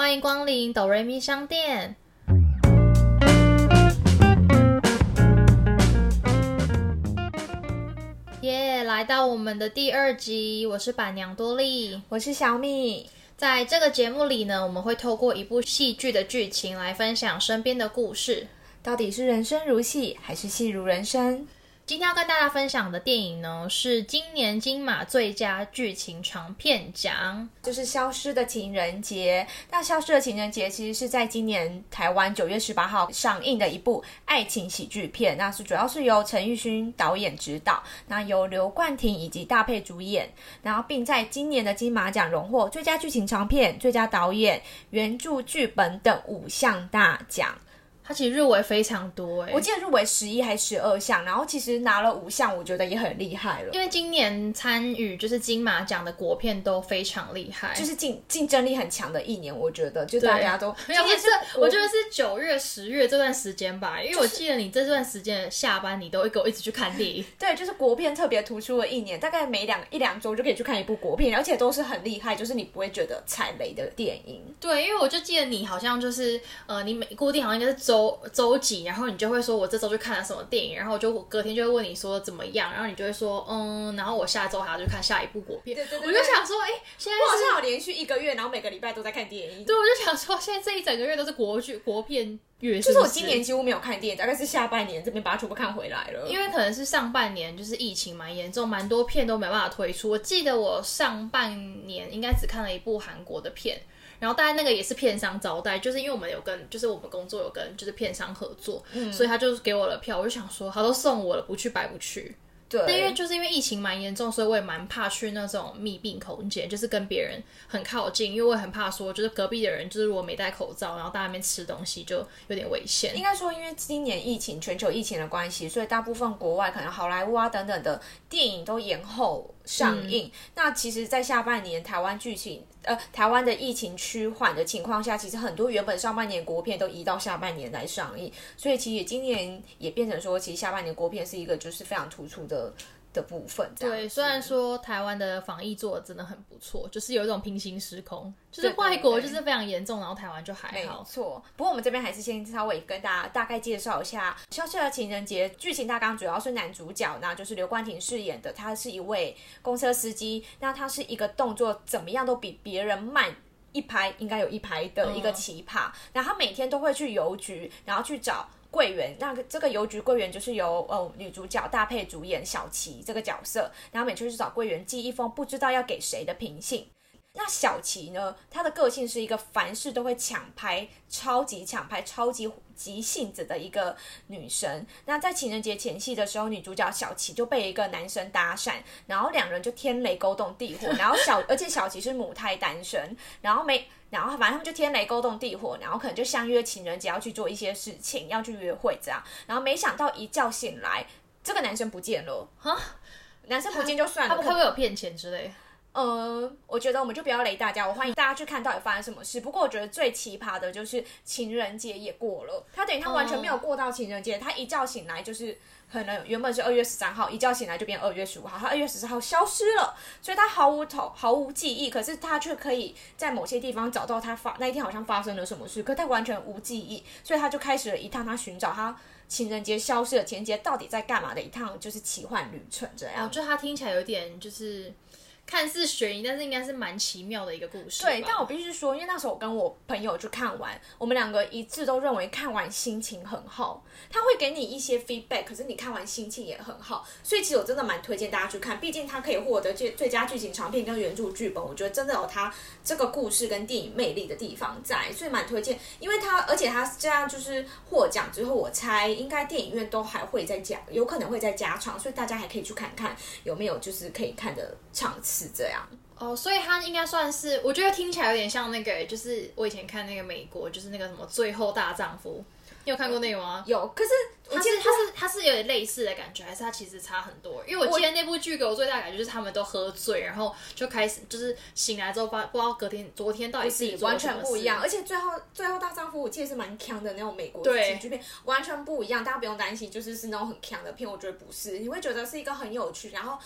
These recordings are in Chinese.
欢迎光临哆瑞咪商店。耶，来到我们的第二集，我是板娘多莉。我是小米。在这个节目里呢，我们会透过一部戏剧的剧情来分享身边的故事。到底是人生如戏，还是戏如人生？今天要跟大家分享的电影呢，是今年金马最佳剧情长片奖，就是《消失的情人节》。那《消失的情人节》其实是在今年台湾九月十八号上映的一部爱情喜剧片，那是主要是由陈玉勋导演执导，那由刘冠廷以及大配主演，然后并在今年的金马奖荣获最佳剧情长片、最佳导演、原著剧本等五项大奖。它其实入围非常多哎，我记得入围十一还十二项，然后其实拿了五项，我觉得也很厉害了。因为今年参与就是金马奖的国片都非常厉害，就是竞竞争力很强的一年，我觉得就大家都。今年是我觉得是九月、十月这段时间吧，因为我记得你这段时间下班你都会跟我一直去看电影。对，就是国片特别突出的一年，大概每两一两周就可以去看一部国片，而且都是很厉害，就是你不会觉得踩雷的电影。对，因为我就记得你好像就是呃，你每固定好像应该是周周几。然后你就会说，我这周去看了什么电影，然后我就隔天就会问你说怎么样，然后你就会说，嗯，然后我下周还要去看下一部国片。对对对。我就想说，哎，现在我好像有连续一个月，然后每个礼拜都在看电影。对，我就想说，现在这一整个月都是国剧国片月。就是我今年几乎没有看电影，大概是下半年这边把它全部看回来了。因为可能是上半年就是疫情蛮严重，蛮多片都没办法推出。我记得我上半年应该只看了一部韩国的片。然后大概那个也是片商招待，就是因为我们有跟，就是我们工作有跟，就是片商合作，所以他就给我了票，我就想说，他都送我了，不去白不去。对，但因为就是因为疫情蛮严重，所以我也蛮怕去那种密闭空间，就是跟别人很靠近，因为我也很怕说，就是隔壁的人就是如果没戴口罩，然后在外面吃东西就有点危险。应该说，因为今年疫情，全球疫情的关系，所以大部分国外可能好莱坞啊等等的电影都延后上映。那其实，在下半年台湾剧情，呃，台湾的疫情趋缓的情况下，其实很多原本上半年国片都移到下半年来上映，所以其实今年也变成说，其实下半年国片是一个就是非常突出的。的部分，对，虽然说台湾的防疫做的真的很不错，就是有一种平行时空，就是外国就是非常严重，然后台湾就还好。错，不过我们这边还是先稍微跟大家大概介绍一下《消失的情人节》剧情大纲，主要是男主角，那就是刘冠廷饰演的，他是一位公车司机，那他是一个动作怎么样都比别人慢一拍，应该有一拍的一个奇葩，然后他每天都会去邮局，然后去找。柜员，那个这个邮局柜员就是由呃女主角大配主演小琪这个角色，然后每次去找柜员寄一封不知道要给谁的平信。那小琪呢，她的个性是一个凡事都会抢拍、超级抢拍、超级急性子的一个女生。那在情人节前夕的时候，女主角小琪就被一个男生搭讪，然后两人就天雷勾动地火。然后小，而且小琪是母胎单身，然后没。然后反正他们就天雷勾动地火，然后可能就相约情人节要去做一些事情，要去约会这样。然后没想到一觉醒来，这个男生不见了。哈，男生不见就算了，他不会有骗钱之类？呃，我觉得我们就不要雷大家，我欢迎大家去看到底发生什么事。不过我觉得最奇葩的就是情人节也过了，他等于他完全没有过到情人节，他一觉醒来就是。可能原本是二月十三号，一觉醒来就变二月十五号，他二月十四号消失了，所以他毫无头毫无记忆，可是他却可以在某些地方找到他发那一天好像发生了什么事，可他完全无记忆，所以他就开始了一趟他寻找他情人节消失的情人节到底在干嘛的一趟就是奇幻旅程，这样。就他听起来有点就是。看似悬疑，但是应该是蛮奇妙的一个故事。对，但我必须说，因为那时候我跟我朋友去看完，我们两个一致都认为看完心情很好。他会给你一些 feedback，可是你看完心情也很好。所以其实我真的蛮推荐大家去看，毕竟他可以获得最最佳剧情长片跟原著剧本，我觉得真的有他这个故事跟电影魅力的地方在，所以蛮推荐。因为他而且他这样就是获奖之后，我猜应该电影院都还会再加，有可能会再加场，所以大家还可以去看看有没有就是可以看的场次。是这样哦，所以它应该算是，我觉得听起来有点像那个，就是我以前看那个美国，就是那个什么《最后大丈夫》，你有看过那个吗？有，可是我记得它是它是有点类似的感觉，还是它其实差很多？因为我记得那部剧给我最大的感觉就是他们都喝醉，然后就开始就是醒来之后，不不知道隔天昨天到底是完全不一样，而且最后最后大丈夫我记得是蛮强的那种美国喜剧片，完全不一样，大家不用担心，就是是那种很强的片，我觉得不是，你会觉得是一个很有趣，然后。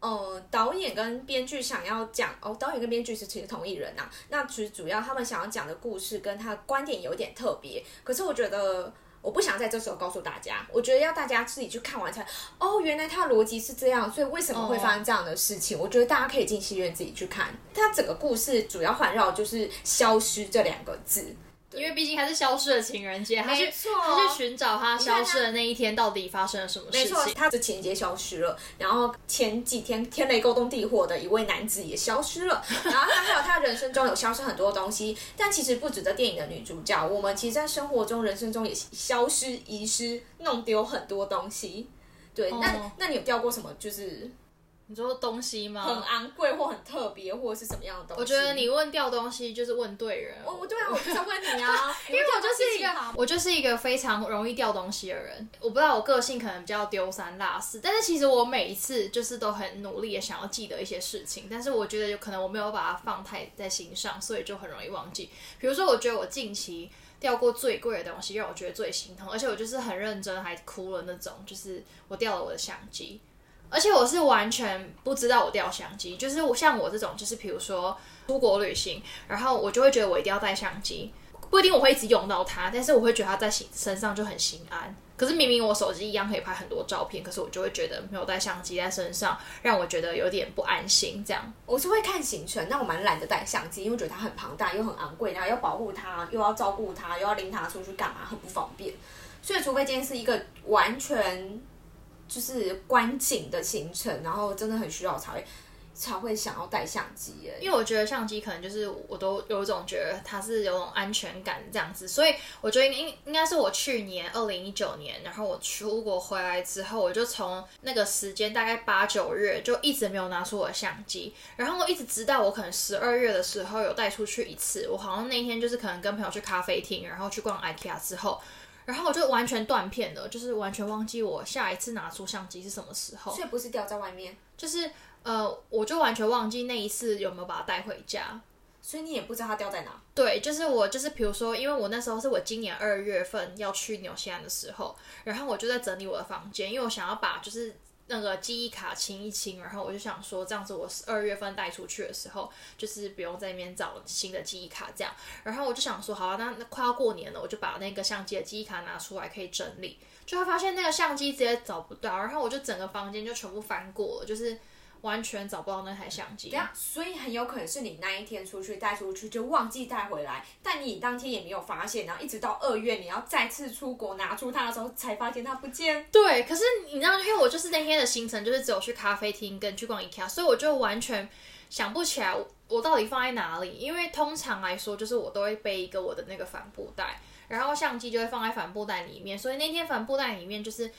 呃，导演跟编剧想要讲哦，导演跟编剧是其实同一人呐、那其实主要他们想要讲的故事跟他的观点有点特别，可是我觉得。我不想在这时候告诉大家，我觉得要大家自己去看完才哦，原来他的逻辑是这样，所以为什么会发生这样的事情？我觉得大家可以进戏院自己去看。他整个故事主要环绕就是消失这两个字，因为毕竟还是消失的情人节，他去没错他去寻找他消失的那一天到底发生了什么没错，事情。他的情人节消失了，然后前几天天雷勾动地火的一位男子也消失了，然后他还有他人生中有消失很多东西，但其实不止这电影的女主角，我们其实在生活中、人生中也消失、遗失、弄丢很多东西。对，那哦那你有掉过什么？就是你说东西吗很吗？昂贵或很特别，或者是什么样的东西？我觉得你问掉东西就是问对人。我我对啊，我就想问你啊，因为我就是一个个，我就是一个非常容易掉东西的人。我不知道我个性可能比较丢三落四，但是其实我每一次就是都很努力的想要记得一些事情，但是我觉得有可能我没有把它放太在心上，所以就很容易忘记。比如说，我觉得我近期掉过最贵的东西，让我觉得最心痛，而且我就是很认真，还哭了那种，就是我掉了我的相机。而且我是完全不知道我掉相机，就是我像我这种，就是比如说出国旅行，然后我就会觉得我一定要带相机，不一定我会一直用到它，但是我会觉得它在身上就很心安。可是明明我手机一样可以拍很多照片，可是我就会觉得没有带相机在身上，让我觉得有点不安心。这样，我是会看行程，但我蛮懒得带相机，因为觉得它很庞大又很昂贵，然后要保护它，又要照顾它，又要拎它出去干嘛，很不方便。所以，除非今天是一个完全就是观景的行程，然后真的很需要才会才会想要带相机耶。因为我觉得相机可能就是我都有一种觉得它是有种安全感这样子，所以我觉得应应该是我去年二零一九年，然后我出国回来之后，我就从那个时间大概八九月就一直没有拿出我的相机，然后我一直直到我可能十二月的时候有带出去一次，我好像那天就是可能跟朋友去咖啡厅，然后去逛 IKEA 之后。然后我就完全断片了，就是完全忘记我下一次拿出相机是什么时候。所以不是掉在外面，就是呃，我就完全忘记那一次有没有把它带回家。所以你也不知道它掉在哪。对，就是我，就是比如说，因为我那时候是我今年二月份要去纽西兰的时候，然后我就在整理我的房间，因为我想要把就是那个记忆卡清一清，然后我就想说这样子，我二月份带出去的时候，就是不用在那边找新的记忆卡这样。然后我就想说，好、啊，那那快要过年了，我就把那个相机的记忆卡拿出来可以整理，就会发现那个相机直接找不到，然后我就整个房间就全部翻过了，就是完全找不到那台相机。对啊，所以很有可能是你那一天出去带出去就忘记带回来，但你当天也没有发现，然后一直到二月你要再次出国拿出它的时候才发现它不见。对，可是你知道，因为我就是那天的行程就是只有去咖啡厅跟去逛 IKEA，所以我就完全想不起来我我到底放在哪里。因为通常来说，就是我都会背一个我的那个帆布袋，然后相机就会放在帆布袋里面，所以那天帆布袋里面就是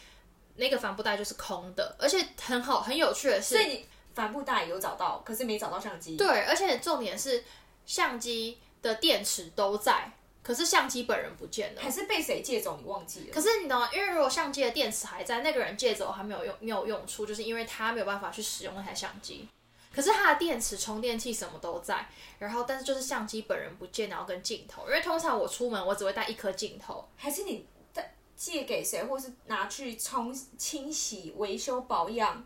那个帆布袋就是空的，而且很好很有趣的是，所以你帆布袋有找到，可是没找到相机。对，而且重点是相机的电池都在，可是相机本人不见了还。是被谁借走？你忘记了？可是你懂吗？因为如果相机的电池还在，那个人借走还没有用，没有用处，就是因为他没有办法去使用那台相机。可是它的电池、充电器什么都在，然后但是就是相机本人不见，然后跟镜头，因为通常我出门我只会带一颗镜头，还是你带借给谁，或是拿去冲清洗、维修、保养？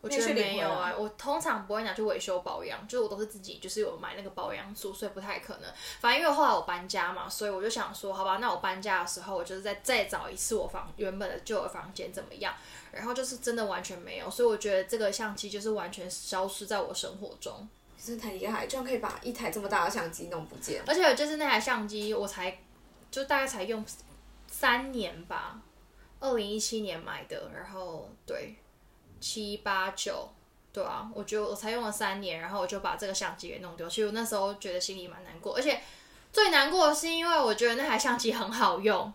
我觉得没有啊，我通常不会拿去维修保养，就是我都是自己就是有买那个保养组，所以不太可能。反正因为后来我搬家嘛，所以我就想说，好吧，那我搬家的时候，我就是再再找一次我房原本的旧的房间怎么样？然后就是真的完全没有，所以我觉得这个相机就是完全消失在我生活中。真的很厉害，居然可以把一台这么大的相机弄不见。而且就是那台相机，我才就大概才用三年吧，二零一七年买的，然后对七八九，对啊，我觉得我才用了三年，然后我就把这个相机给弄丢。其实我那时候觉得心里蛮难过，而且最难过的是因为我觉得那台相机很好用，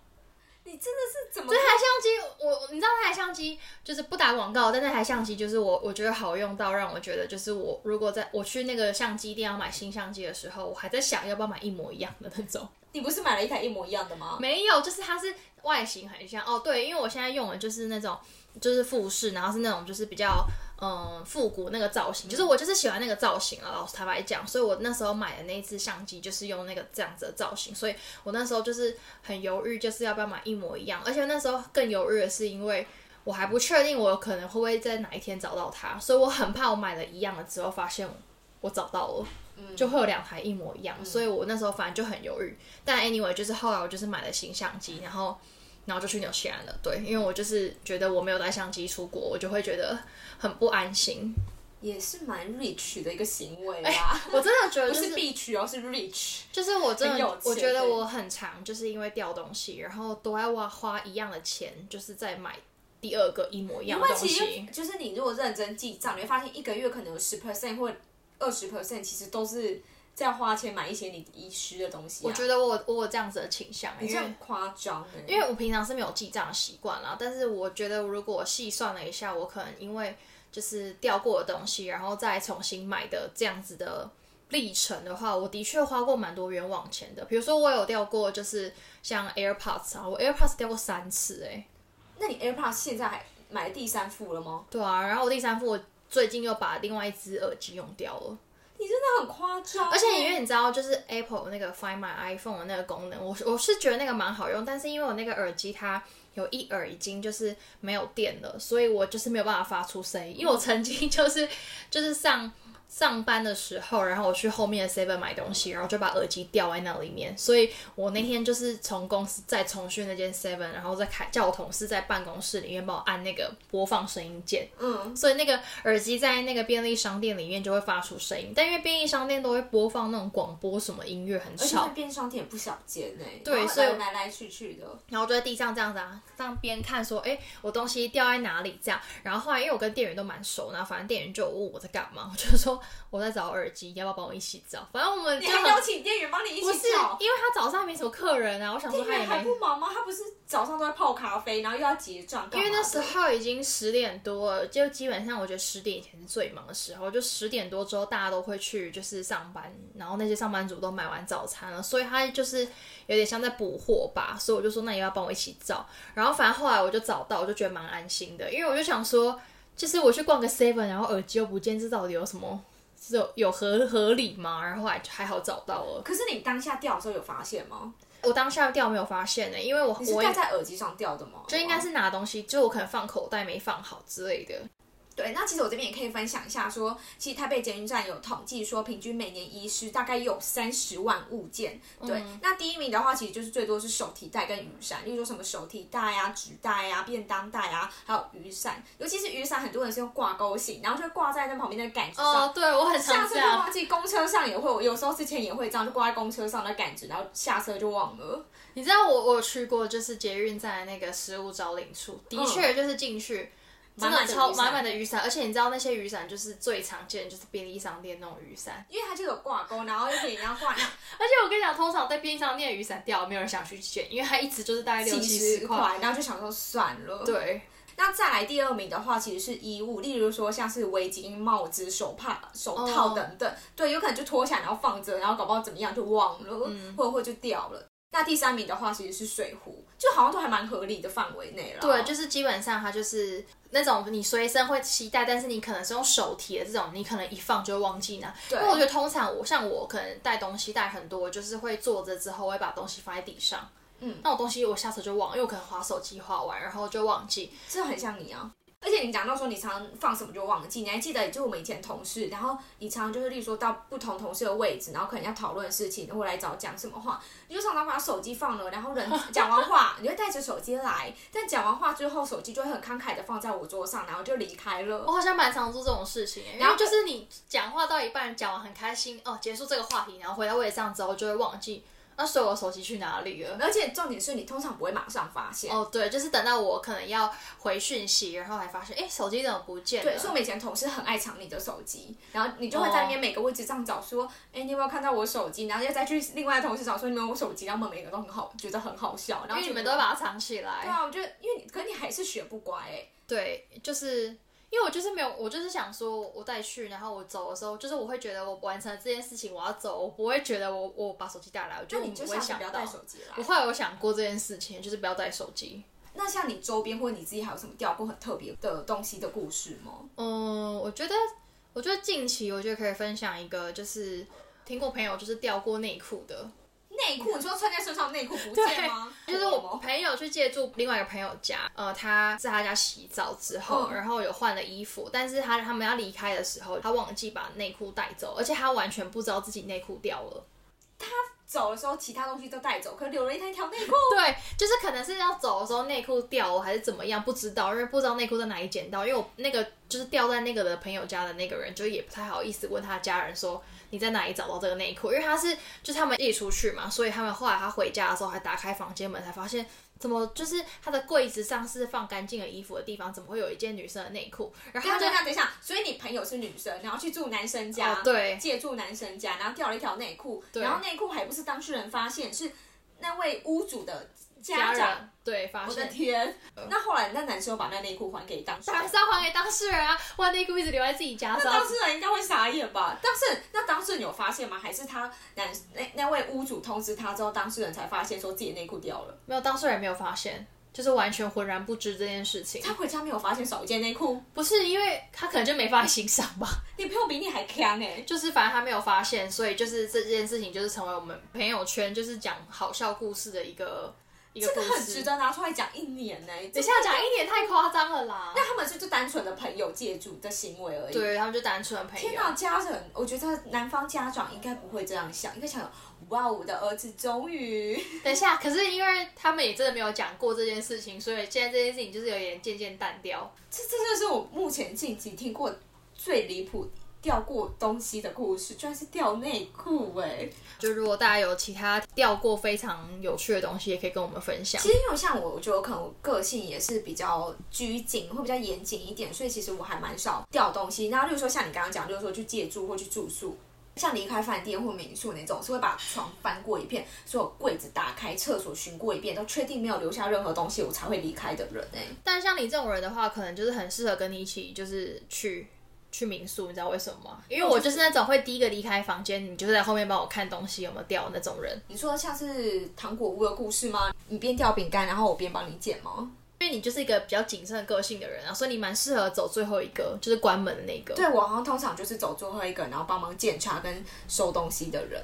你真的是怎么这？台相机，我你知道那台相机就是不打广告，但那台相机就是我我觉得好用到让我觉得就是我如果在我去那个相机店要买新相机的时候，我还在想要不要买一模一样的那种。你不是买了一台一模一样的吗？没有，就是它是外形很像哦。对，因为我现在用的就是那种就是富士，然后是那种就是比较嗯复古那个造型，就是我就是喜欢那个造型啊。老实坦白讲，所以我那时候买的那一支相机就是用那个这样子的造型，所以我那时候就是很犹豫，就是要不要买一模一样。而且那时候更犹豫的是因为。我还不确定我可能会不会在哪一天找到它，所以我很怕我买了一样的之后发现我找到了，就会有两台一模一样，所以我那时候反正就很犹豫。但 anyway，就是后来我就是买了新相机，然后然后就去纽西兰了。对，因为我就是觉得我没有带相机出国，我就会觉得很不安心。也是蛮 rich 的一个行为啦。我真的觉得 不就是必取哦，是 rich。就是我真的有我觉得我很常，就是因为掉东西，然后都要花花一样的钱，就是在买第二个一模一样的东因为其实西。就是你如果认真记账，你会发现一个月可能有十 percent 或二十 percent，其实都是在花钱买一些你遗失的东西、啊。我觉得我有我有这样子的倾向，你这样夸张欸因为我平常是没有记账的习惯啦，但是我觉得如果我细算了一下，我可能因为就是掉过的东西，然后再重新买的这样子的历程的话，我的确花过蛮多冤枉钱的。比如说我有掉过，就是像 AirPods 啊，我 AirPods 掉过三次哎、那你 AirPods 现在还买第三副了吗？对啊，然后我第三副我最近又把另外一只耳机用掉了。你真的很夸张，而且因为你知道，就是 Apple 那个 Find My iPhone 的那个功能，我我是觉得那个蛮好用，但是因为我那个耳机它有一耳已经就是没有电了，所以我就是没有办法发出声音。因为我曾经就是就是上上班的时候，然后我去后面的 Seven 买东西，然后就把耳机掉在那里面，所以我那天就是从公司再重去那间 Seven，然后再开叫我同事在办公室里面帮我按那个播放声音键，嗯，所以那个耳机在那个便利商店里面就会发出声音，但因为便利商店都会播放那种广播什么音乐很而且，便利商店也不小间呢，对所以来来去去的，然后就在地上这样子啊，这样边看说，哎，我东西掉在哪里这样，然后后来因为我跟店员都蛮熟，然后反正店员就有问我在干嘛，我就说我在找耳机，你要不要帮我一起找？反正我们你就很还邀请店员帮你一不是，起找。因为他早上没什么客人啊，我想说他也还没不忙吗？他不是早上都在泡咖啡，然后又要结账，因为那时候候已经十点多了，就基本上我觉得十点以前是最忙的时候，就十点多之后大家都会去就是上班，然后那些上班族都买完早餐了，所以他就是有点像在补货吧，所以我就说那你要帮我一起找，然后反正后来我就找到，我就觉得蛮安心的，因为我就想说，就是我去逛个 seven，然后耳机又不见，这到底有什么？是有有合合理吗？然后后来还好找到了，可是你当下掉的时候有发现吗？我当下掉没有发现呢、因为我我戴在耳机上掉的吗？就应该是拿东西，就我可能放口袋没放好之类的。对，那其实我这边也可以分享一下说其实台北捷运站有统计说，平均每年遗失大概有三十万物件。对，那第一名的话，其实就是最多是手提袋跟雨伞，例如说什么手提袋啊、纸袋啊、便当袋啊，还有雨伞。尤其是雨伞，很多人是用挂钩型，然后就挂在那旁边的杆子上。哦，对我很下车就。忘记，公车上也会，我有时候之前也会这样，就挂在公车上的杆子，然后下车就忘了。你知道我我有去过，就是捷运站的那个食物招领处，的确就是进去。真的满满超满满的雨伞，而且你知道那些雨伞就是最常见的，就是便利商店那种雨伞。因为它就有挂钩，然后又可以让挂那而且我跟你讲，通常在便利商店的雨伞掉，没有人想去捡，因为它一直就是大概六几七十块。然后就想说算了。对，那再来第二名的话，其实是衣物，例如说像是围巾、帽子、手帕、手套等等。对，有可能就脱下来然后放着，然后搞不好怎么样就忘了，或者会就掉了。那第三名的话，其实是水壶，就好像都还蛮合理的范围内了。对，就是基本上它就是那种你随身会期待，但是你可能是用手提的这种，你可能一放就会忘记拿。因对为我觉得通常我像我可能带东西带很多，就是会坐着之后我会把东西放在地上。嗯，那我东西我下车就忘，因为我可能划手机划完，然后就忘记。这很像你啊。而且你讲到说你常常放什么就忘记，你还记得就我们以前同事，然后你常常就是例如说到不同同事的位置，然后可能要讨论事情或来找讲什么话，你就常常把手机放了，然后人 讲完话，你会带着手机来，但讲完话之后，手机就会很慷慨的放在我桌上，然后就离开了。我好像蛮常做这种事情，然后就是你讲话到一半，讲完很开心哦，结束这个话题，然后回到位置上之后就会忘记，那所以我手机去哪里了？而且重点是你通常不会马上发现。哦，对，就是等到我可能要回讯息，然后才发现，哎，手机怎么不见了？对，所以我们以前同事很爱抢你的手机，然后你就会在那边每个位置上找，说，哎、你有没有看到我手机？然后又再去另外的同事找，说你有没有我手机？然后我们每个都很好，觉得很好笑。然后因为你们都会把它藏起来。对啊，我觉得，因为你，可你还是学不乖哎、对，就是因为我就是没有，我就是想说，我带去，然后我走的时候，就是我会觉得我完成了这件事情，我要走，我不会觉得我我把手机带来，我就那你就不会想不要带。手机来。我后来有想过这件事情，就是不要带手机。那像你周边或你自己还有什么掉过很特别的东西的故事吗？嗯，我觉得，我觉得近期我觉得可以分享一个，就是听过朋友就是掉过内裤的，内内裤，你说穿在身上内裤不见吗？就是我朋友去借住另外一个朋友家，呃，他在他家洗澡之后，嗯然后有换了衣服，但是他他们要离开的时候，他忘记把内裤带走，而且他完全不知道自己内裤掉了。他走的时候其他东西都带走，可留了一条内裤。对，就是可能是要走的时候内裤掉了还是怎么样，不知道，因为不知道内裤在哪里捡到。因为我那个就是掉在那个的朋友家的那个人，就也不太好意思问他家人说你在哪里找到这个内裤，因为他是就是他们一起出去嘛，所以他们后来他回家的时候还打开房间门才发现。怎么就是他的柜子上是放干净的衣服的地方，怎么会有一件女生的内裤？然后他就等一下，等一下，所以你朋友是女生，然后去住男生家，哦对借住男生家，然后掉了一条内裤，对然后内裤还不是当事人发现，是那位屋主的家家长。人对发我的，天！那后来那男生又把那内裤还给当事人当然是，要还给当事人啊，不然内裤一直留在自己家上那当。事人应该会傻眼吧？当事人那当事人有发现吗？还是他男那那位屋主通知他之后，当事人才发现说自己内裤掉了？没有当事人没有发现，就是完全浑然不知这件事情。他回家没有发现少一件内裤，不是因为他可能就没放在心上吧，你朋友比你还强哎、就是反正他没有发现，所以就是这件事情就是成为我们朋友圈就是讲好笑故事的一个一个故这个很值。得拿出来讲一年呢、等一下讲一年太夸张了啦。那他们是就单纯的朋友借住的行为而已。对他们就单纯的朋友，天哪，家人，我觉得男方家长应该不会这样想，应该想，哇，我的儿子终于，等一下，可是因为他们也真的没有讲过这件事情，所以现在这件事情就是有点渐渐淡掉。这这就是我目前近期听过最离谱掉过东西的故事，居然是掉内裤哎！就如果大家有其他掉过非常有趣的东西，也可以跟我们分享其。实因为像我，我觉得我可能个性也是比较拘谨，会比较严谨一点，所以其实我还蛮少掉东西。然后，例如说像你刚刚讲，就是说去借住或去住宿。像离开饭店或民宿那种，是会把床翻过一遍，所有柜子打开，厕所巡过一遍，都确定没有留下任何东西，我才会离开的人哎、但像你这种人的话，可能就是很适合跟你一起，就是去去民宿，你知道为什么吗？因为我就是那种会第一个离开房间，你就在后面帮我看东西有没有掉的那种人。你说像是糖果屋的故事吗？你边掉饼干，然后我边帮你捡吗？因为你就是一个比较谨慎的个性的人啊，所以你蛮适合走最后一个，就是关门的那个。对我好像通常就是走最后一个，然后帮忙检查跟收东西的人。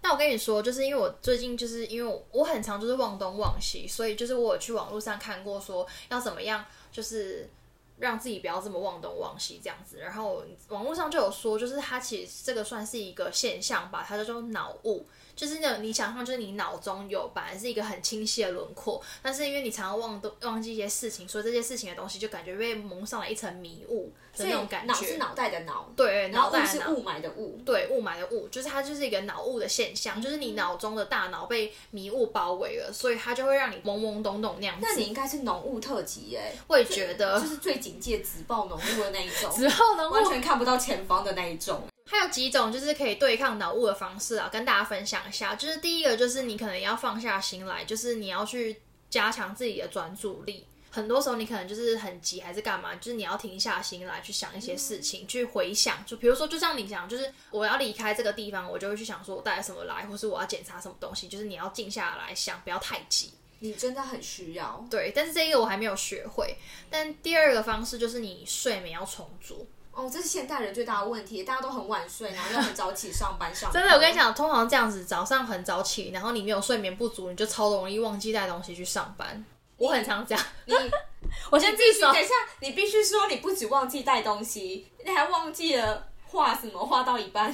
那我跟你说，就是因为我最近就是因为我我很常就是忘东忘西，所以就是我有去网络上看过说要怎么样，就是让自己不要这么忘东忘西这样子。然后网络上就有说，就是它其实这个算是一个现象吧，它叫做脑雾。就是那种你想象，就是你脑中有本来是一个很清晰的轮廓，但是因为你常常忘东忘记一些事情，所以这些事情的东西就感觉被蒙上了一层迷雾的那种感觉。脑是脑袋的脑，对，然后雾脑袋是雾霾的雾。对雾霾的雾，就是它就是一个脑雾的现象，就是你脑中的大脑被迷雾包围了，所以它就会让你懵懵懂懂那样子。那你应该是浓雾特辑耶，我也觉得就，是最警戒、直爆浓雾的那一种，之后呢，完全看不到前方的那一种。还有几种就是可以对抗脑雾的方式啊，跟大家分享一下。就是第一个就是你可能要放下心来，就是你要去加强自己的专注力。很多时候你可能就是很急还是干嘛，就是你要停下心来去想一些事情，去回想。就比如说，就像你讲，就是我要离开这个地方，我就会去想说我带什么来，或是我要检查什么东西。就是你要静下来想，不要太急。你真的很需要。对，但是这个我还没有学会。但第二个方式就是你睡眠要充足。哦，这是现代人最大的问题，大家都很晚睡，然后又很早起上班上班。真的，我跟你，讲，通常这样子，早上很早起，然后你没有睡眠不足，你就超容易忘记带东西去上班。我很常这样，你 我先自己等，一下，你必须说你不止忘记带东西，你还忘记了画什么，画到一半，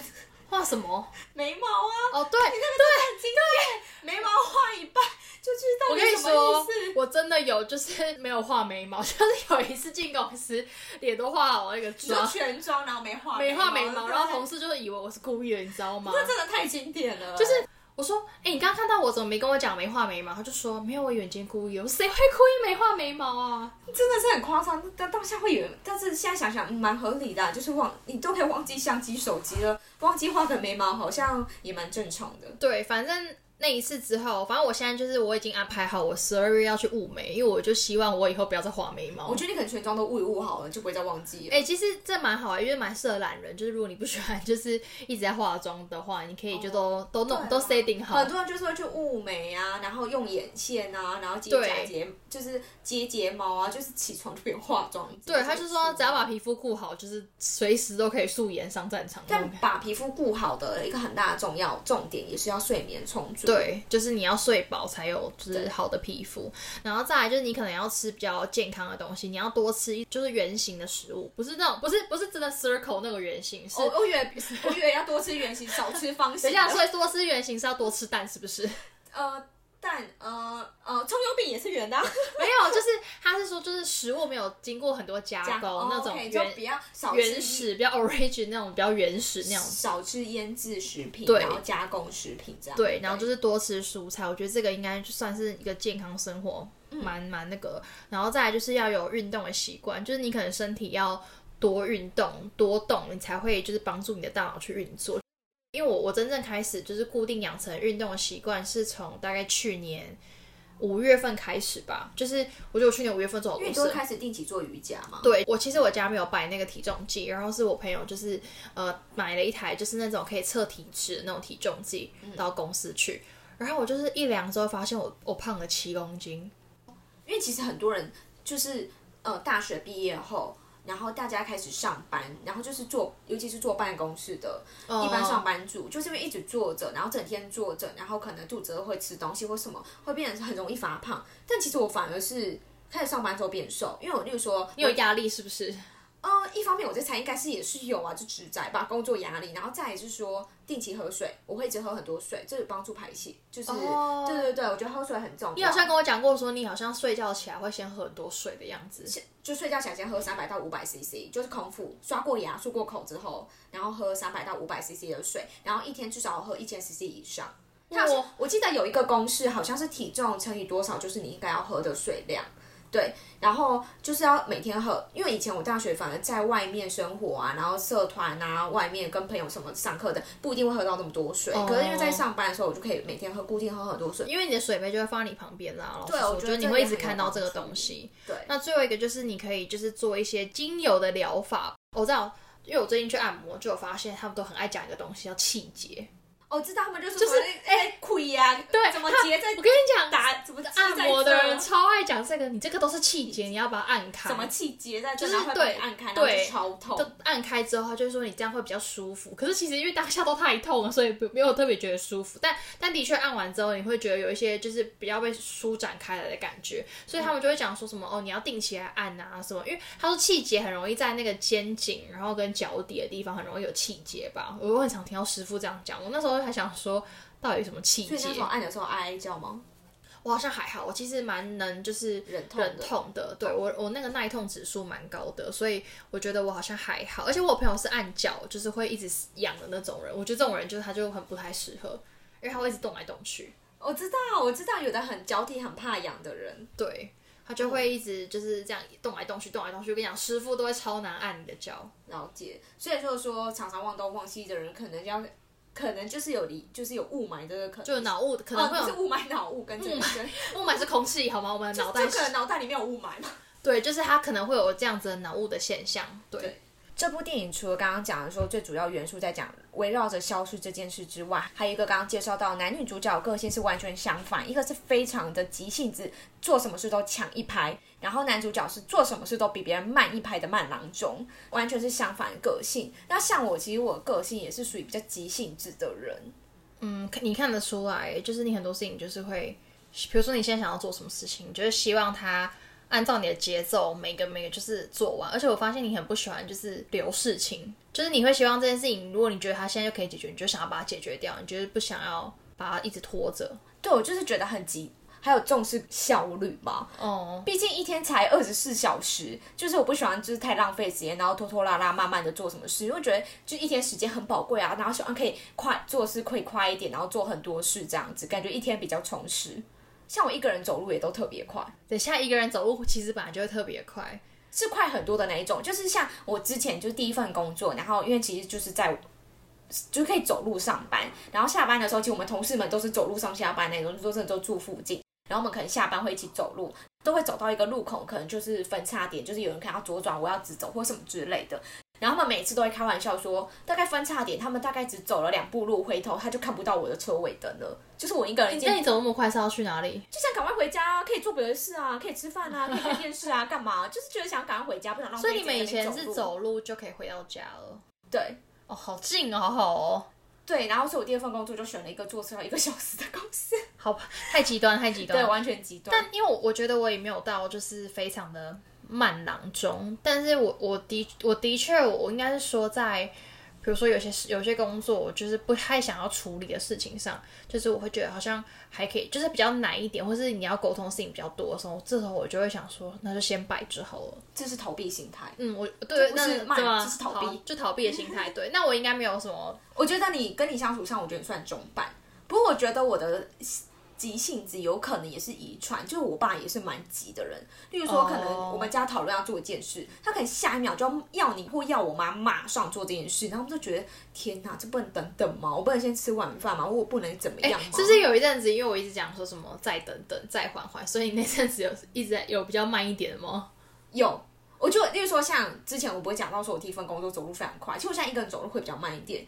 画什么？眉毛啊，哦，对，很经典，眉毛画一半就知道我跟你说。，我真的有，就是没有画眉毛，就是有一次进公司，脸都画好那个妆，全妆，然后没画没画眉毛，然后同事就是以为我是故意的，你知道吗？那真的太经典了，就是我说，哎、你刚刚看到我怎么没跟我讲没画眉毛？他就说没有，我眼睛故意。我谁会故意没画眉毛啊？真的是很夸张，但当下会有，但是现在想想嗯蛮合理的啊、就是忘你都可以忘记相机、手机了，忘记画个眉毛好像也蛮正常的。对，反正那一次之后，反正我现在就是我已经安排好我十二月要去雾眉，因为我就希望我以后不要再画眉毛。我觉得你可能全妆都雾一雾好了，就不会再忘记了。哎、其实这蛮好啊，因为蛮适合懒人。就是如果你不喜欢 就是一直在化妆的话，你可以就都、都弄、啊都 setting 好很。多人就是会去雾眉啊，然后用眼线啊，然后接对假睫，就是接睫毛啊，就是起床就边化妆。对，他就说只要把皮肤顾好，就是随时都可以素颜上战场。但把皮肤顾好的一个很大的重要重点，也是要睡眠充足。对，就是你要睡饱才有就是好的皮肤，然后再来就是你可能要吃比较健康的东西，你要多吃就是圆形的食物，不是那种不是不是真的 circle 那个圆形，是哦我以为我以为要多吃圆形，少吃方形的。等一下，所以多吃圆形是要多吃蛋，是不是？呃，蛋呃呃，葱油饼也是圆的啊、没有，就是他是说就是食物没有经过很多加工，哦那种就原比较少吃原始比较 origin 那种比较原始那种。少吃腌制食品，对然后加工食品这样。对，然后就是多吃蔬菜，我觉得这个应该就算是一个健康生活，嗯蛮蛮那个。然后再来就是要有运动的习惯，就是你可能身体要多运动、多动，你才会就是帮助你的大脑去运作。因为我我真正开始就是固定养成运动的习惯，是从大概去年五月份开始吧。就是我觉得我去年五月份做好多事因为你都会，开始定期做瑜伽嘛。对我其实我家没有摆那个体重计，然后是我朋友就是呃买了一台就是那种可以测体脂的那种体重计到公司去，然后我就是一量之后发现我我胖了七公斤，因为其实很多人就是呃大学毕业后，然后大家开始上班，然后就是坐，尤其是坐办公室的、一般上班族，就是因为一直坐着，然后整天坐着，然后可能肚子会吃东西或什么，会变得很容易发胖。但其实我反而是开始上班之后变瘦，因为我例如说你有压力是不是？呃，一方面我在猜应该是也是有啊，就职宅吧，工作压力，然后再也是说定期喝水，我会一直喝很多水，这有帮助排泄，就是、哦对对对，我觉得喝水很重要。你好像跟我讲过说你好像睡觉起来会先喝很多水的样子，就睡觉起来先喝三百到五百 CC，就是空腹刷过牙、漱过口之后，然后喝三百到五百 CC 的水，然后一天至少喝一千 CC 以上。它好像哇我记得有一个公式，好像是体重乘以多少，就是你应该要喝的水量。对，然后就是要每天喝，因为以前我大学反而在外面生活啊，然后社团啊，外面跟朋友什么上课的，不一定会喝到那么多水。可是因为在上班的时候，我就可以每天喝，固定喝很多水。因为你的水杯就会放在你旁边啦。对说，我觉得你会一直看到这个帮助东西。对，那最后一个就是你可以就是做一些精油的疗法。我知道，因为我最近去按摩，就有发现他们都很爱讲一个东西叫气节。我知道他们就是就是哎亏呀，对怎么结在我跟你讲，打怎么系按摩的人超爱讲这个，你这个都是气结，你要把它按开。怎么气结在，就是对按开，对就超痛。就按开之后，他就会说你这样会比较舒服。可是其实因为当下都太痛了，所以不没有特别觉得舒服。但但的确按完之后，你会觉得有一些就是比较被舒展开来的感觉。所以他们就会讲说什么哦，你要定期来按啊什么。因为他说气结很容易在那个肩颈，然后跟脚底的地方很容易有气结吧。我很常听到师傅这样讲。我那时候还想说，到底有什么气节所以？那时候按的时候哀哀叫吗？我好像还好，我其实蛮能就是忍痛的忍痛的，对我我那个耐痛指数蛮高的，所以我觉得我好像还好。而且我朋友是按脚，就是会一直痒的那种人，我觉得这种人就是他就很不太适合，因为他会一直动来动去，我知道，我知道，有的很脚底很怕痒的人，对他就会一直就是这样动来动去，动来动去。我跟你讲，师傅都会超难按你的脚，了解。所以就是说，常常忘东忘西的人，可能要，可能就是有离，就是有雾霾这个可能。就脑雾可能哦，会有、雾霾，脑雾跟雾霾，雾霾是空气好吗？我们的脑袋就可能脑袋里面有雾霾嘛。对，就是它可能会有这样子的脑雾的现象，对。对这部电影除了刚刚讲的说最主要元素在讲围绕着消失这件事之外，还有一个刚刚介绍到男女主角个性是完全相反，一个是非常的急性子，做什么事都抢一拍，然后男主角是做什么事都比别人慢一拍的慢郎中，完全是相反的个性。那像我，其实我个性也是属于比较急性子的人，嗯，你看得出来，就是你很多事情就是会，比如说你现在想要做什么事情，就是希望他按照你的节奏，每个每个就是做完。而且我发现你很不喜欢就是留事情，就是你会希望这件事情，如果你觉得它现在就可以解决，你就想要把它解决掉，你就是不想要把它一直拖着。对我就是觉得很急。还有重视效率吧，哦，毕竟一天才二十四小时，就是我不喜欢就是太浪费时间，然后拖拖拉拉慢慢的做什么事，因为觉得就一天时间很宝贵啊，然后希望可以快做事可以快一点，然后做很多事这样子，感觉一天比较充实。像我一个人走路也都特别快，等下一个人走路其实本来就会特别快。是快很多的那一种。就是像我之前就是第一份工作，然后因为其实就是在。就是可以走路上班，然后下班的时候，其实我们同事们都是走路上下班那种，就说真的都住附近，然后我们可能下班会一起走路，都会走到一个路口，可能就是分叉点，就是有人可能要左转，我要直走或什么之类的。然后他们每次都会开玩笑说，大概分叉点，他们大概只走了两步路，回头他就看不到我的车尾灯了。就是我一个人那你走那么快是要去哪里？就想赶快回家啊，可以做别的事啊，可以吃饭啊，可以看电视啊，干嘛？就是觉得想赶快回家，不想浪费所以你们以前是走路就可以回到家了？对，哦，好近哦，好好哦。对，然后所以我第二份工作就选了一个坐车要一个小时的公司，好吧，太极端，太极端。对，完全极端。但因为我我觉得我也没有到就是非常的慢郎中，但是我我的我的确我应该是说在。比如说有些事、有些工作，我就是不太想要处理的事情上，就是我会觉得好像还可以，就是比较难一点，或是你要沟通的事情比较多的时候，这时候我就会想说，那就先摆之后了。这是逃避心态。嗯，我对，那是慢，这是逃避，就逃避的心态。对，那我应该没有什么。我觉得你跟你相处上，我觉得算中半。不过我觉得我的。急性子有可能也是遗传，就是我爸也是蛮急的人。例如说，可能我们家讨论要做一件事，他可能下一秒就要要你或要我妈马上做这件事，然后我们就觉得天哪，这不能等等吗？我不能先吃晚饭吗？我不能怎么样吗？是不是有一阵子，因为我一直讲说什么再等等再缓缓，所以那阵子有一直在有比较慢一点吗？有，我就例如说像之前我不会讲到说我第一份工作走路非常快，其实我现在一个人走路会比较慢一点。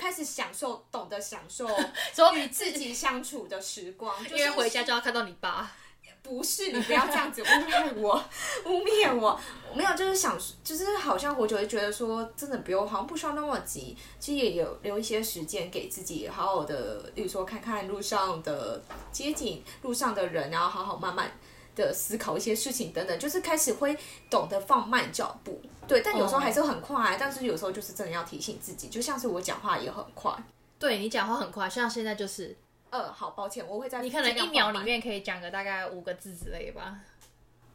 开始享受，懂得享受 与自己相处的时光，因为回家就要看到你爸。不是，你不要这样子污蔑我，污蔑我。没有，就是想，就是好像我就会觉得说，真的不用，好像不需要那么急。其实也有留一些时间给自己，好好的，比如说看看路上的街景，路上的人，然后好好慢慢。的思考一些事情等等，就是开始会懂得放慢脚步，对，但有时候还是很快，但是有时候就是真的要提醒自己，就像是我讲话也很快，对你讲话很快，像现在就是，呃，好抱歉，我会在你可能一秒里面可以讲个大概五个字之类吧，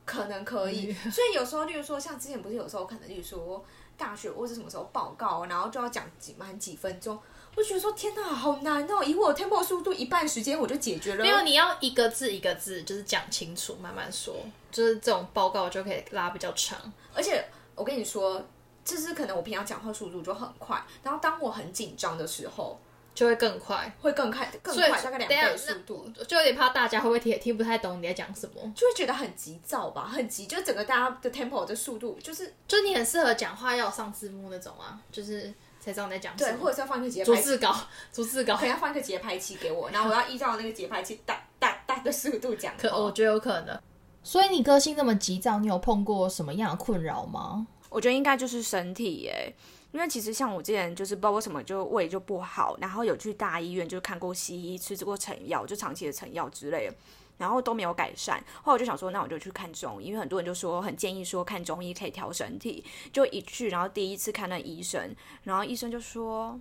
可能可以，所以有时候，例如说像之前不是有时候可能，例如说大学或者什么时候报告，然后就要讲几满几分钟。我觉得说天哪，好难哦！以我 tempo 速度，一半时间我就解决了。没有，你要一个字一个字，就是讲清楚，慢慢说，就是这种报告就可以拉比较长。而且我跟你说，就是可能我平常讲话速度就很快，然后当我很紧张的时候，就会更快，会更快，更快，大概两倍速度。就有点怕大家会不会听听不太懂你在讲什么，就会觉得很急躁吧，很急，就整个大家的 tempo 的速度，就是，就你很适合讲话要上字幕那种啊，就是。才知道你在讲对，或者是要放一个节拍，逐字稿，逐字稿，可能要放一个节拍器给我，然后我要依照那个节拍器大大大的速度讲。可我觉得有可能。所以你个性那么急躁，你有碰过什么样的困扰吗？我觉得应该就是身体耶，因为其实像我之前就是不知道为什么就胃就不好，然后有去大医院就看过西医，吃过成药，就长期的成药之类的。然后都没有改善，后来我就想说，那我就去看中医，因为很多人就说很建议说看中医可以调身体，就一去，然后第一次看那医生，然后医生就说，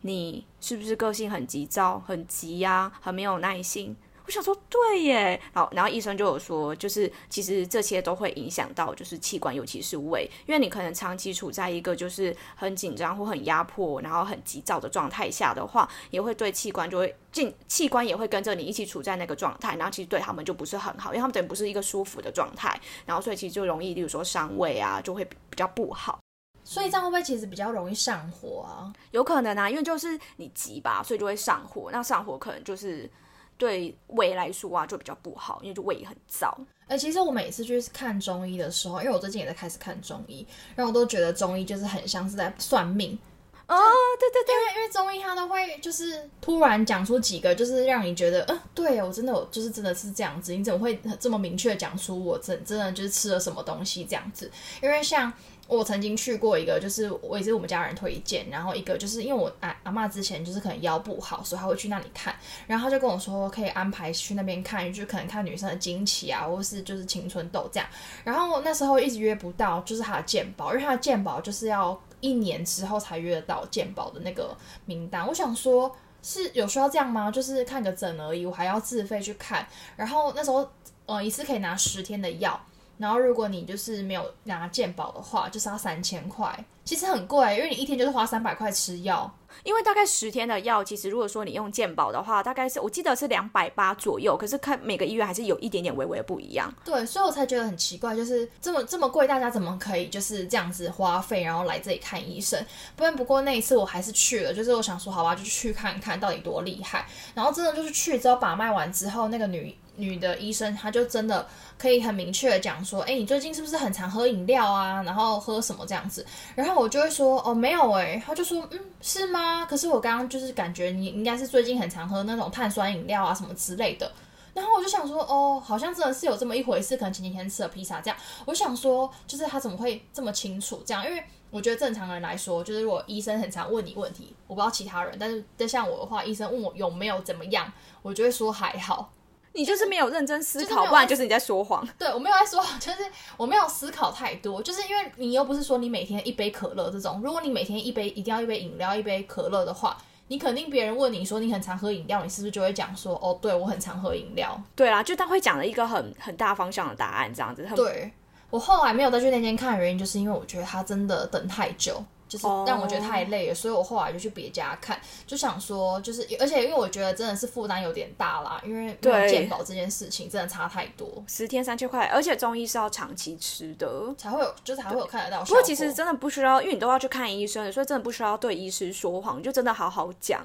你是不是个性很急躁、很急呀、很没有耐心？我想说，对耶，好，然后医生就有说，就是其实这些都会影响到就是器官，尤其是胃，因为你可能长期处在一个就是很紧张或很压迫，然后很急躁的状态下的话，也会对器官就会进器官也会跟着你一起处在那个状态，然后其实对他们就不是很好，因为他们等于不是一个舒服的状态，然后所以其实就容易，例如说伤胃啊，就会比较不好。所以这样会不会其实比较容易上火啊？有可能啊，因为就是你急吧，所以就会上火，那上火可能就是。对胃来说啊，就比较不好，因为就胃很燥。哎，其实我每次去看中医的时候，因为我最近也在开始看中医，然后我都觉得中医就是很像是在算命。哦，对对对，因为因为中医他都会就是突然讲出几个，就是让你觉得，嗯，对我真的我就是真的是这样子。你怎么会这么明确讲出我真真的就是吃了什么东西这样子？因为像。我曾经去过一个，就是我也是我们家人推荐，然后一个就是因为我阿阿妈之前就是可能腰不好，所以她会去那里看，然后她就跟我说可以安排去那边看，就可能看女生的经期啊，或是就是青春痘这样。然后那时候一直约不到，就是她的健保，因为他的健保就是要一年之后才约得到健保的那个名单。我想说，是有需要这样吗？就是看个诊而已，我还要自费去看。然后那时候呃一次可以拿十天的药。然后，如果你就是没有拿健保的话，就是要三千块，其实很贵，因为你一天就是花三百块吃药。因为大概十天的药，其实如果说你用健保的话，大概是我记得是两百八左右。可是看每个医院还是有一点点微微的不一样。对，所以我才觉得很奇怪，就是这么这么贵，大家怎么可以就是这样子花费，然后来这里看医生？不然不过那一次我还是去了，就是我想说，好吧，就去看看到底多厉害。然后真的就是去之后把脉完之后，那个女女的医生，她就真的可以很明确的讲说，哎，你最近是不是很常喝饮料啊？然后喝什么这样子？然后我就会说，哦，没有哎。她就说，嗯，是吗？可是我刚刚就是感觉你应该是最近很常喝那种碳酸饮料啊什么之类的。然后我就想说，哦，好像真的是有这么一回事，可能前几天吃了披萨这样。我想说，就是他怎么会这么清楚这样？因为。我觉得正常人来说，就是如果医生很常问你问题，我不知道其他人，但是就像我的话，医生问我有没有怎么样，我就会说还好。你就是没有认真思考，就是不然就是你在说谎。对我没有在说谎，就是我没有思考太多，就是因为你又不是说你每天一杯可乐这种，如果你每天一杯一定要一杯饮料一杯可乐的话，你肯定别人问你说你很常喝饮料，你是不是就会讲说哦，对我很常喝饮料。对啦，就他会讲了一个很很大方向的答案，这样子。很对我后来没有再去那间看的原因，就是因为我觉得他真的等太久。就是哦让我觉得太累了所以我后来就去别家看，就想说，就是而且因为我觉得真的是负担有点大啦，因为没有对健保这件事情真的差太多，十天三千块，而且中医是要长期吃的。才会有就是才会有看得到。不过其实真的不需要，因为你都要去看医生，所以真的不需要对医师说谎，就真的好好讲。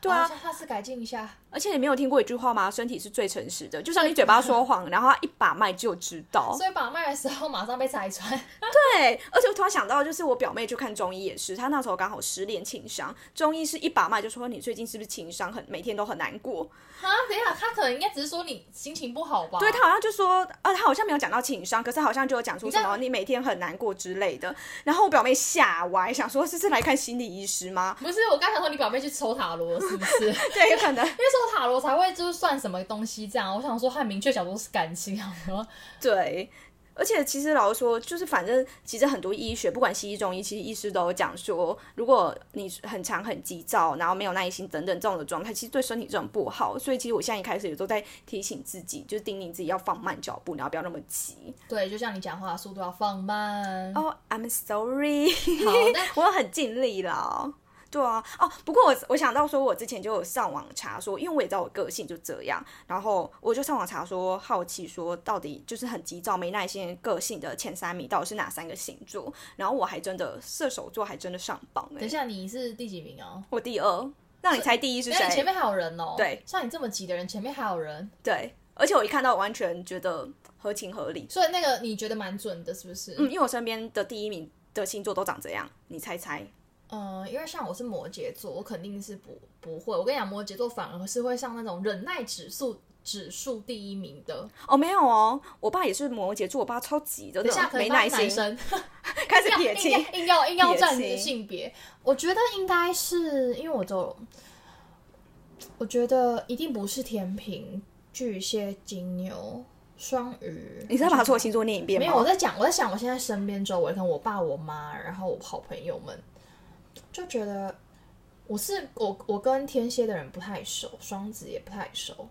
对啊，哦下次改进一下。而且你没有听过一句话吗？身体是最诚实的，就像你嘴巴说谎，然后他一把脉就知道。所以把脉的时候马上被拆穿。对，而且我突然想到，就是我表妹去看中医也是，她那时候刚好失恋情伤，中医是一把脉就说你最近是不是情伤很每天都很难过。啊，等一下，他可能应该只是说你心情不好吧？对他好像就说，呃，他好像没有讲到情伤，可是好像就有讲出什么你每天很难过之类的。然后我表妹吓歪，想说这是来看心理医师吗？不是，我刚想说你表妹去抽塔罗是不是？对，有可能。因为说塔罗才会就是算什么东西这样。我想说，很明确讲说是感情，啊然后对，而且其实老实说，就是反正其实很多医学，不管西医中医，其实医师都有讲说，如果你很长很急躁，然后没有耐心等等这种的状态，其实对身体这种不好。所以其实我现在一开始也都在提醒自己，就是叮咛自己要放慢脚步，然后不要那么急。对，就像你讲话的速度要放慢。哦、i m sorry，好，但 我很尽力了。对啊，哦，不过我我想到说，我之前就有上网查说，因为我也知道我个性就这样，然后我就上网查说，好奇说到底就是很急躁、没耐心个性的前三名到底是哪三个星座？然后我还真的射手座还真的上榜哎、等一下你是第几名哦？我第二，让你猜第一是谁？前面还有人哦。对，像你这么急的人，前面还有人，对，而且我一看到，完全觉得合情合理。所以那个你觉得蛮准的，是不是？嗯，因为我身边的第一名的星座都长这样，你猜猜？嗯，因为像我是摩羯座，我肯定是不不会。我跟你讲，摩羯座反而是会上那种忍耐指数指数第一名的。哦，没有哦，我爸也是摩羯座，我爸超急的，等一下可没耐心，开始撇清。硬要硬要硬要占撇清性别。我觉得应该是因为我就，我觉得一定不是天平、巨蟹、金牛、双鱼。你是要把所有星座念一遍吗？没有，我在讲，我在想，我现在身边周围，跟我爸、我妈，然后我好朋友们，就觉得我是我，我跟天蝎的人不太熟，双子也不太熟。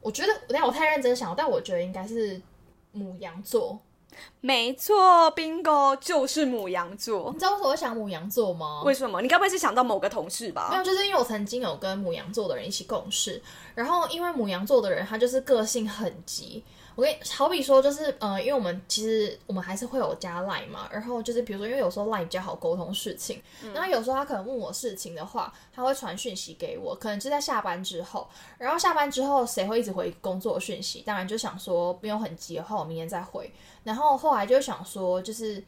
我觉得，等一下我太认真想，但我觉得应该是母羊座。没错，bingo 就是母羊座你。知道为什么我想母羊座吗？为什么？你该不会是想到某个同事吧没吧？有，就是因为我曾经有跟母羊座的人一起共事，然后因为母羊座的人他就是个性很急。我跟你好比说，就是呃，因为我们其实我们还是会有加 line 嘛，然后就是比如说，因为有时候 line 比较好沟通事情，然后有时候他可能问我事情的话，他会传讯息给我，可能就在下班之后，然后下班之后谁会一直回工作讯息？当然就想说没有很急的话，我明天再回。然后后来就想说，就是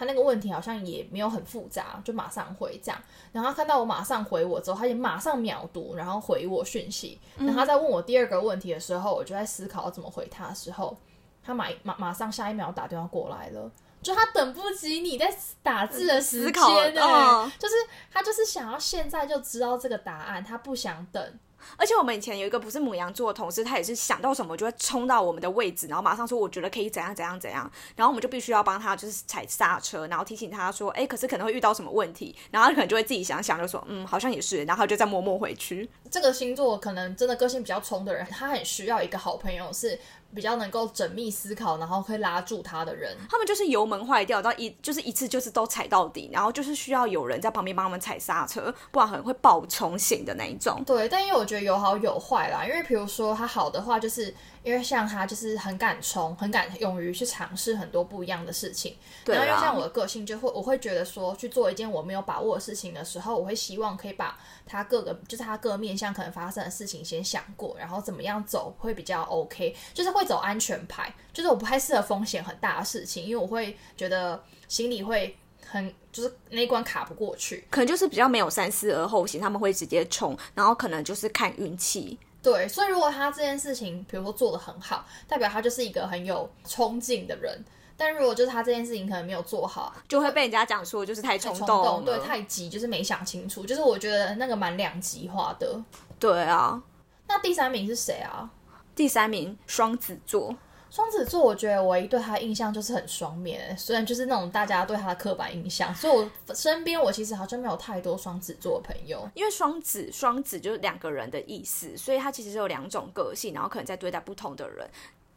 他那个问题好像也没有很复杂，就马上回这样。然后他看到我马上回我之后，他也马上秒读，然后回我讯息。然后他在问我第二个问题的时候，我就在思考要怎么回他的时候，他马马马上下一秒打电话过来了。就他等不及你在打字的时间呢、嗯就是他就是想要现在就知道这个答案，他不想等。而且我们以前有一个不是母羊座的同事，他也是想到什么就会冲到我们的位置，然后马上说我觉得可以怎样怎样怎样，然后我们就必须要帮他就是踩刹车，然后提醒他说，哎，可是可能会遇到什么问题，然后他可能就会自己想想，就说，嗯，好像也是，然后就再默默回去。这个星座可能真的个性比较冲的人，他很需要一个好朋友，是比较能够缜密思考，然后可以拉住他的人。他们就是油门坏掉，到一就是一次就是都踩到底，然后就是需要有人在旁边帮他们踩刹车，不然很会爆冲型的那一种。对，但因为我觉得有好有坏啦，因为比如说他好的话，就是因为像他就是很敢冲，很敢勇于去尝试很多不一样的事情。对然后因为像我啦，的个性，就会我会觉得说去做一件我没有把握的事情的时候，我会希望可以把他各个就是他各面向可能发生的事情先想过，然后怎么样走会比较 OK，就是会走安全牌，就是我不太适合风险很大的事情，因为我会觉得心里会很就是那一关卡不过去。可能就是比较没有三思而后行，他们会直接冲，然后可能就是看运气。对，所以如果他这件事情，比如说做得很好，代表他就是一个很有冲劲的人。但如果就是他这件事情可能没有做好，就会被人家讲说就是太冲动，对，太急，就是没想清楚，就是我觉得那个蛮两极化的。对啊。那第三名是谁啊？第三名双子座，双子座，我觉得唯一对他的印象就是很双面，虽然就是那种大家对他的刻板印象，所以我身边我其实好像没有太多双子座的朋友。因为双子双子就是两个人的意思，所以他其实有两种个性，然后可能在对待不同的人。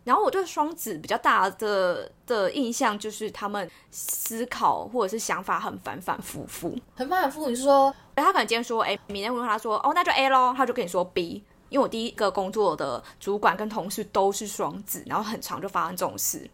然后我对双子比较大的的印象就是他们思考或者是想法很反反复复，很反反复复。你是说他可能今天说 A，明天问他说哦那就 A 咯，他就跟你说 B。因为我第一个工作的主管跟同事都是双子，然后很长就发生这种事，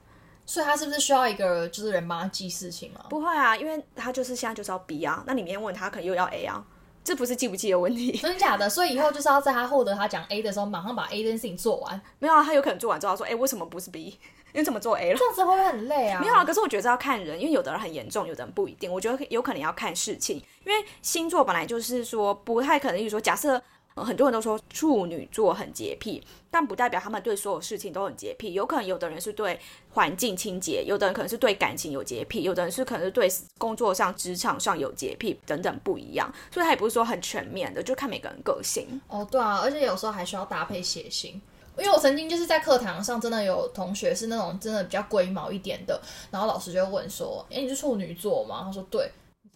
所以他是不是需要一个就是人帮他记事情啊？不会啊，因为他就是现在就是要 B 啊，那你明天问他可能又要 A 啊，这不是记不记的问题，真的假的？所以以后就是要在他获得他讲 A 的时候，马上把 A 这件事情做完。没有啊，他有可能做完之后说，哎，为什么不是 B？你怎么做 A 了？这样子会不会很累啊？没有啊，可是我觉得要看人，因为有的人很严重，有的人不一定。我觉得有可能要看事情，因为星座本来就是说不太可能，例如说假设。很多人都说处女座很洁癖，但不代表他们对所有事情都很洁癖。有可能有的人是对环境清洁，有的人可能是对感情有洁癖，有的人是可能是对工作上、职场上有洁癖等等不一样。所以他也不是说很全面的，就看每个人个性。哦，对啊，而且有时候还需要搭配血型。因为我曾经就是在课堂上真的有同学是那种真的比较龟毛一点的，然后老师就问说：“哎，你是处女座吗？”他说：“对。”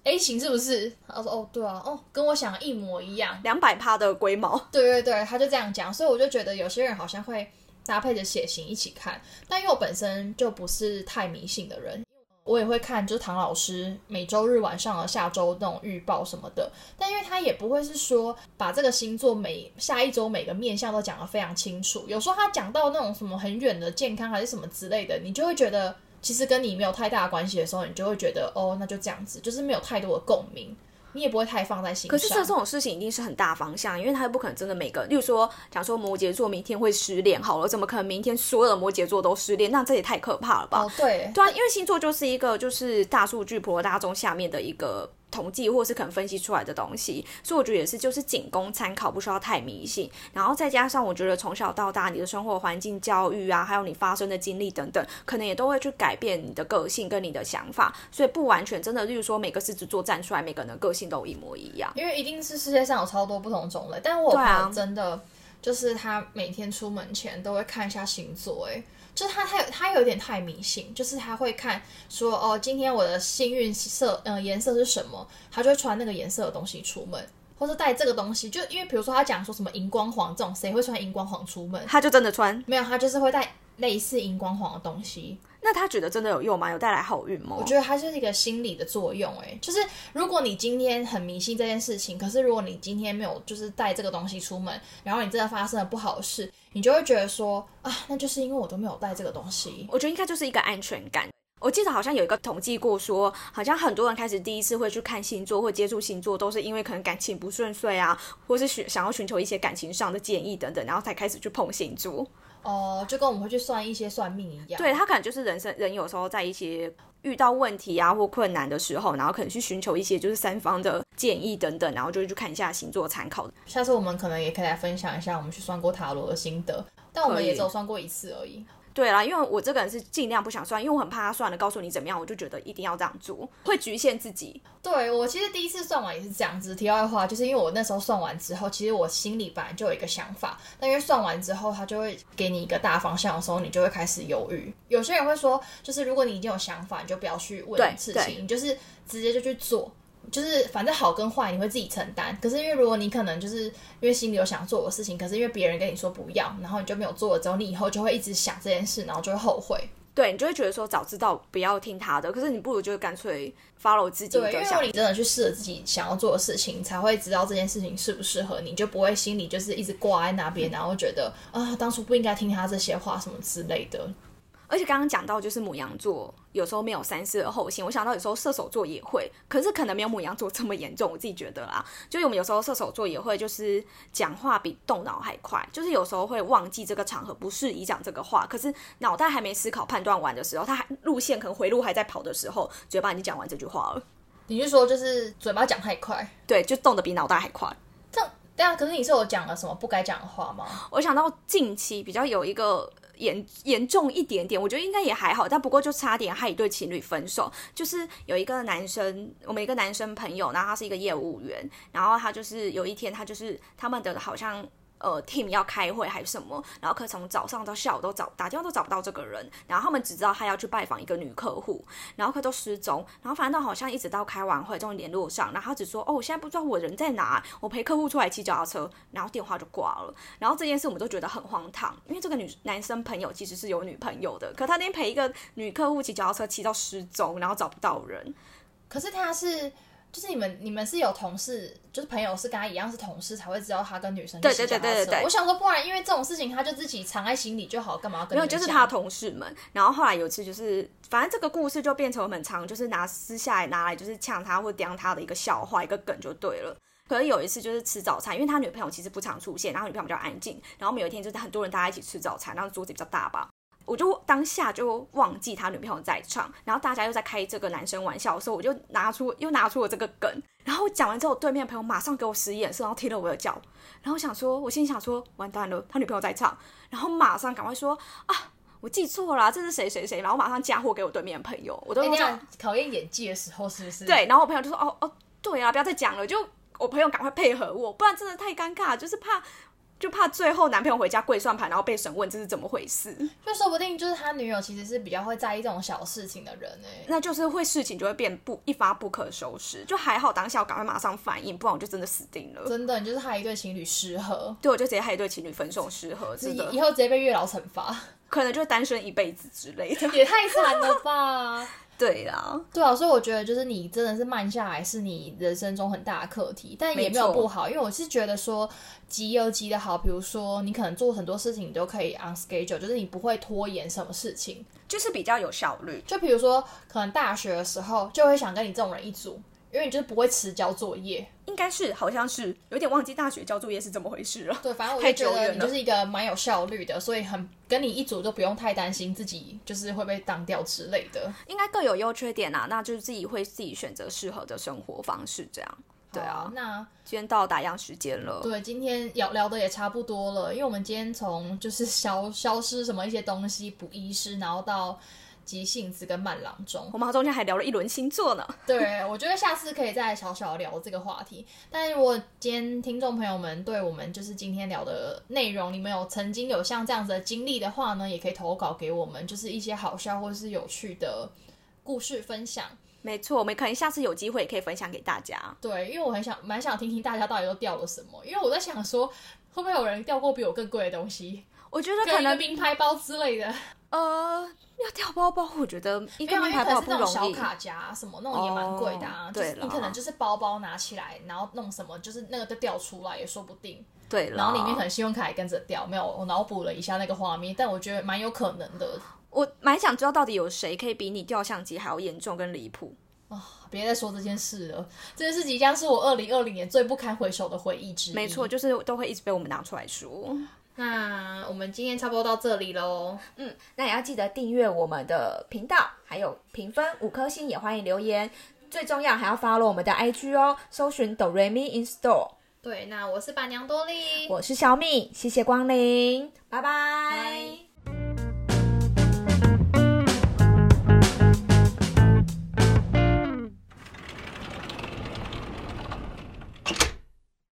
A 型是不是？他说哦，对啊，哦，跟我想一模一样，两百趴的龟毛。对对对，他就这样讲，所以我就觉得有些人好像会搭配着血型一起看，但因为我本身就不是太迷信的人，我也会看，就是唐老师每周日晚上的下周那种预报什么的，但因为他也不会是说把这个星座每下一周每个面相都讲得非常清楚，有时候他讲到那种什么很远的健康还是什么之类的，你就会觉得。其实跟你没有太大关系的时候，你就会觉得哦，那就这样子，就是没有太多的共鸣，你也不会太放在心上。可是这这种事情一定是很大方向，因为他又不可能真的每个，例如说，假如说摩羯座明天会失恋，好了，怎么可能明天所有的摩羯座都失恋？那这也太可怕了吧？哦，对，对啊，因为星座就是一个就是大数据普罗大众下面的一个。统计或是可能分析出来的东西，所以我觉得也是，就是仅供参考，不需要太迷信。然后再加上，我觉得从小到大你的生活环境、教育啊，还有你发生的经历等等，可能也都会去改变你的个性跟你的想法。所以不完全真的，例如说每个狮子座站出来，每个人的个性都一模一样。因为一定是世界上有超多不同种类，但我朋友真的就是他每天出门前都会看一下星座，哎。就是他太他有点太迷信，就是他会看说哦，今天我的幸运色嗯颜色是什么，他就会穿那个颜色的东西出门，或是带这个东西，就因为比如说他讲说什么荧光黄这种，谁会穿荧光黄出门？他就真的穿？没有，他就是会带类似荧光黄的东西。那他觉得真的有用吗？有带来好运吗？我觉得它就是一个心理的作用，哎，就是如果你今天很迷信这件事情，可是如果你今天没有就是带这个东西出门，然后你真的发生了不好的事。你就会觉得说啊，那就是因为我都没有带这个东西。我觉得应该就是一个安全感。我记得好像有一个统计过，说好像很多人开始第一次会去看星座或接触星座，都是因为可能感情不顺遂啊，或是寻想要寻求一些感情上的建议等等，然后才开始去碰星座。哦，就跟我们会去算一些算命一样。对他可能就是人生人有时候在一些遇到问题啊或困难的时候，然后可能去寻求一些就是三方的建议等等，然后就会去看一下星座参考。下次我们可能也可以来分享一下我们去算过塔罗的心得，但我们也只有算过一次而已。对啦，因为我这个人是尽量不想算，因为我很怕他算了告诉你怎么样，我就觉得一定要这样做，会局限自己。对我其实第一次算完也是这样子。题外话，就是因为我那时候算完之后，其实我心里本来就有一个想法，但因为算完之后，他就会给你一个大方向的时候，你就会开始犹豫。有些人会说，就是如果你已经有想法，你就不要去问事情，你就是直接就去做。就是反正好跟坏你会自己承担，可是因为如果你可能就是因为心里有想做的事情，可是因为别人跟你说不要，然后你就没有做了之后，你以后就会一直想这件事，然后就会后悔。对你就会觉得说早知道不要听他的，可是你不如就干脆 follow 自己的想。对，因为你真的去试了自己想要做的事情，才会知道这件事情适不适合你，就不会心里就是一直挂在那边，然后觉得啊当初不应该听他这些话什么之类的。而且刚刚讲到，就是母羊座有时候没有三思而后行。我想到有时候射手座也会，可是可能没有母羊座这么严重。我自己觉得啦，就是我们有时候射手座也会，就是讲话比动脑还快，就是有时候会忘记这个场合不适宜讲这个话，可是脑袋还没思考判断完的时候，他还路线可能回路还在跑的时候，嘴巴已经讲完这句话了。你是说就是嘴巴讲太快？对，就动得比脑袋还快。这样，对啊。可是你是有讲了什么不该讲的话吗？我想到近期比较有一个。严严重一点点，我觉得应该也还好，但不过就差点害一对情侣分手。就是有一个男生，我们一个男生朋友，然后他是一个业务员，然后他就是有一天他就是他们的好像。呃，team 要开会还是什么，然后可从早上到下午都找打电话都找不到这个人，然后他们只知道他要去拜访一个女客户，然后他都失踪，然后反正好像一直到开完会终于联络上，然后他只说哦，我现在不知道我人在哪，我陪客户出来骑脚踏车，然后电话就挂了，然后这件事我们都觉得很荒唐，因为这个女男生朋友其实是有女朋友的，可他那天陪一个女客户骑脚踏车骑到失踪，然后找不到人，可是他是。就是你们，你们是有同事，就是朋友是跟他一样是同事，才会知道他跟女生对对对对对。我想说，不然因为这种事情，他就自己藏在心里就好，干嘛要跟？没有，就是他同事们。然后后来有一次，就是反正这个故事就变成很常，就是拿私下来拿来就是呛他或刁他的一个笑话，一个梗就对了。可是有一次就是吃早餐，因为他女朋友其实不常出现，然后女朋友比较安静。然后我们有一天就是很多人大家一起吃早餐，然后桌子比较大吧。我就当下就忘记他女朋友在场，然后大家又在开这个男生玩笑的时候，我就拿出又拿出了这个梗，然后讲完之后，对面朋友马上给我使眼色，然后踢了我的脚，然后想说，我心里想说，完蛋了，他女朋友在场，然后马上赶快说啊，我记错了，这是谁谁谁，然后马上嫁祸给我对面的朋友，我都这样考验演技的时候是不是？对，然后我朋友就说，哦哦，对啊，不要再讲了，就我朋友赶快配合我，不然真的太尴尬，就是怕。就怕最后男朋友回家跪算盘，然后被审问，这是怎么回事？就说不定就是他女友其实是比较会在意这种小事情的人哎，那就是会事情就会变不一发不可收拾。就还好当下我赶快马上反应，不然我就真的死定了。真的，你就是害一对情侣失和。对，我就直接害一对情侣分手失和，真的。以后直接被月老惩罚，可能就单身一辈子之类的，也太惨了吧。对啦，对啊，所以我觉得就是你真的是慢下来是你人生中很大的课题，但也没有不好，因为我是觉得说急有急的好，比如说你可能做很多事情你都可以 on schedule，就是你不会拖延什么事情，就是比较有效率。就比如说可能大学的时候就会想跟你这种人一组。因为你就是不会迟交作业，应该是好像是有点忘记大学交作业是怎么回事了。对，反正我就觉得你就是一个蛮有效率的，所以很跟你一组都不用太担心自己就是会被当掉之类的。应该各有优缺点啊，那就是自己会自己选择适合的生活方式这样。对啊，那今天到打烊时间了。对，今天聊聊的也差不多了，因为我们今天从就是消消失什么一些东西补遗失，然后到。急性子跟慢郎中，我们中间还聊了一轮星座呢。对，我觉得下次可以再小小聊这个话题。但是如果今天听众朋友们对我们就是今天聊的内容，你们有曾经有像这样子的经历的话呢，也可以投稿给我们，就是一些好笑或者是有趣的故事分享。没错，我们可能下次有机会也可以分享给大家。对，因为我很想蛮想听听大家到底都掉了什么，因为我在想说会不会有人掉过比我更贵的东西？我觉得可能名牌包之类的。呃，要掉包包，我觉得一个名牌包不容易。小卡夹什么那种也蛮贵的啊。对你可能就是包包拿起来，然后弄什么，就是那个就掉出来也说不定。对，然后里面可能信用卡也跟着掉。没有，我脑补了一下那个画面，但我觉得蛮有可能的。我蛮想知道到底有谁可以比你掉相机还要严重跟离谱啊！别再说这件事了，这件事即将是我二零二零年最不堪回首的回忆之一。没错，就是都会一直被我们拿出来说。那我们今天差不多到这里喽。嗯，那也要记得订阅我们的频道，还有评分五颗星，也欢迎留言。最重要还要 follow 我们的 IG 哦，搜寻 Do Re Mi In Store。对，那我是板娘多莉，我是小米，谢谢光临，拜拜。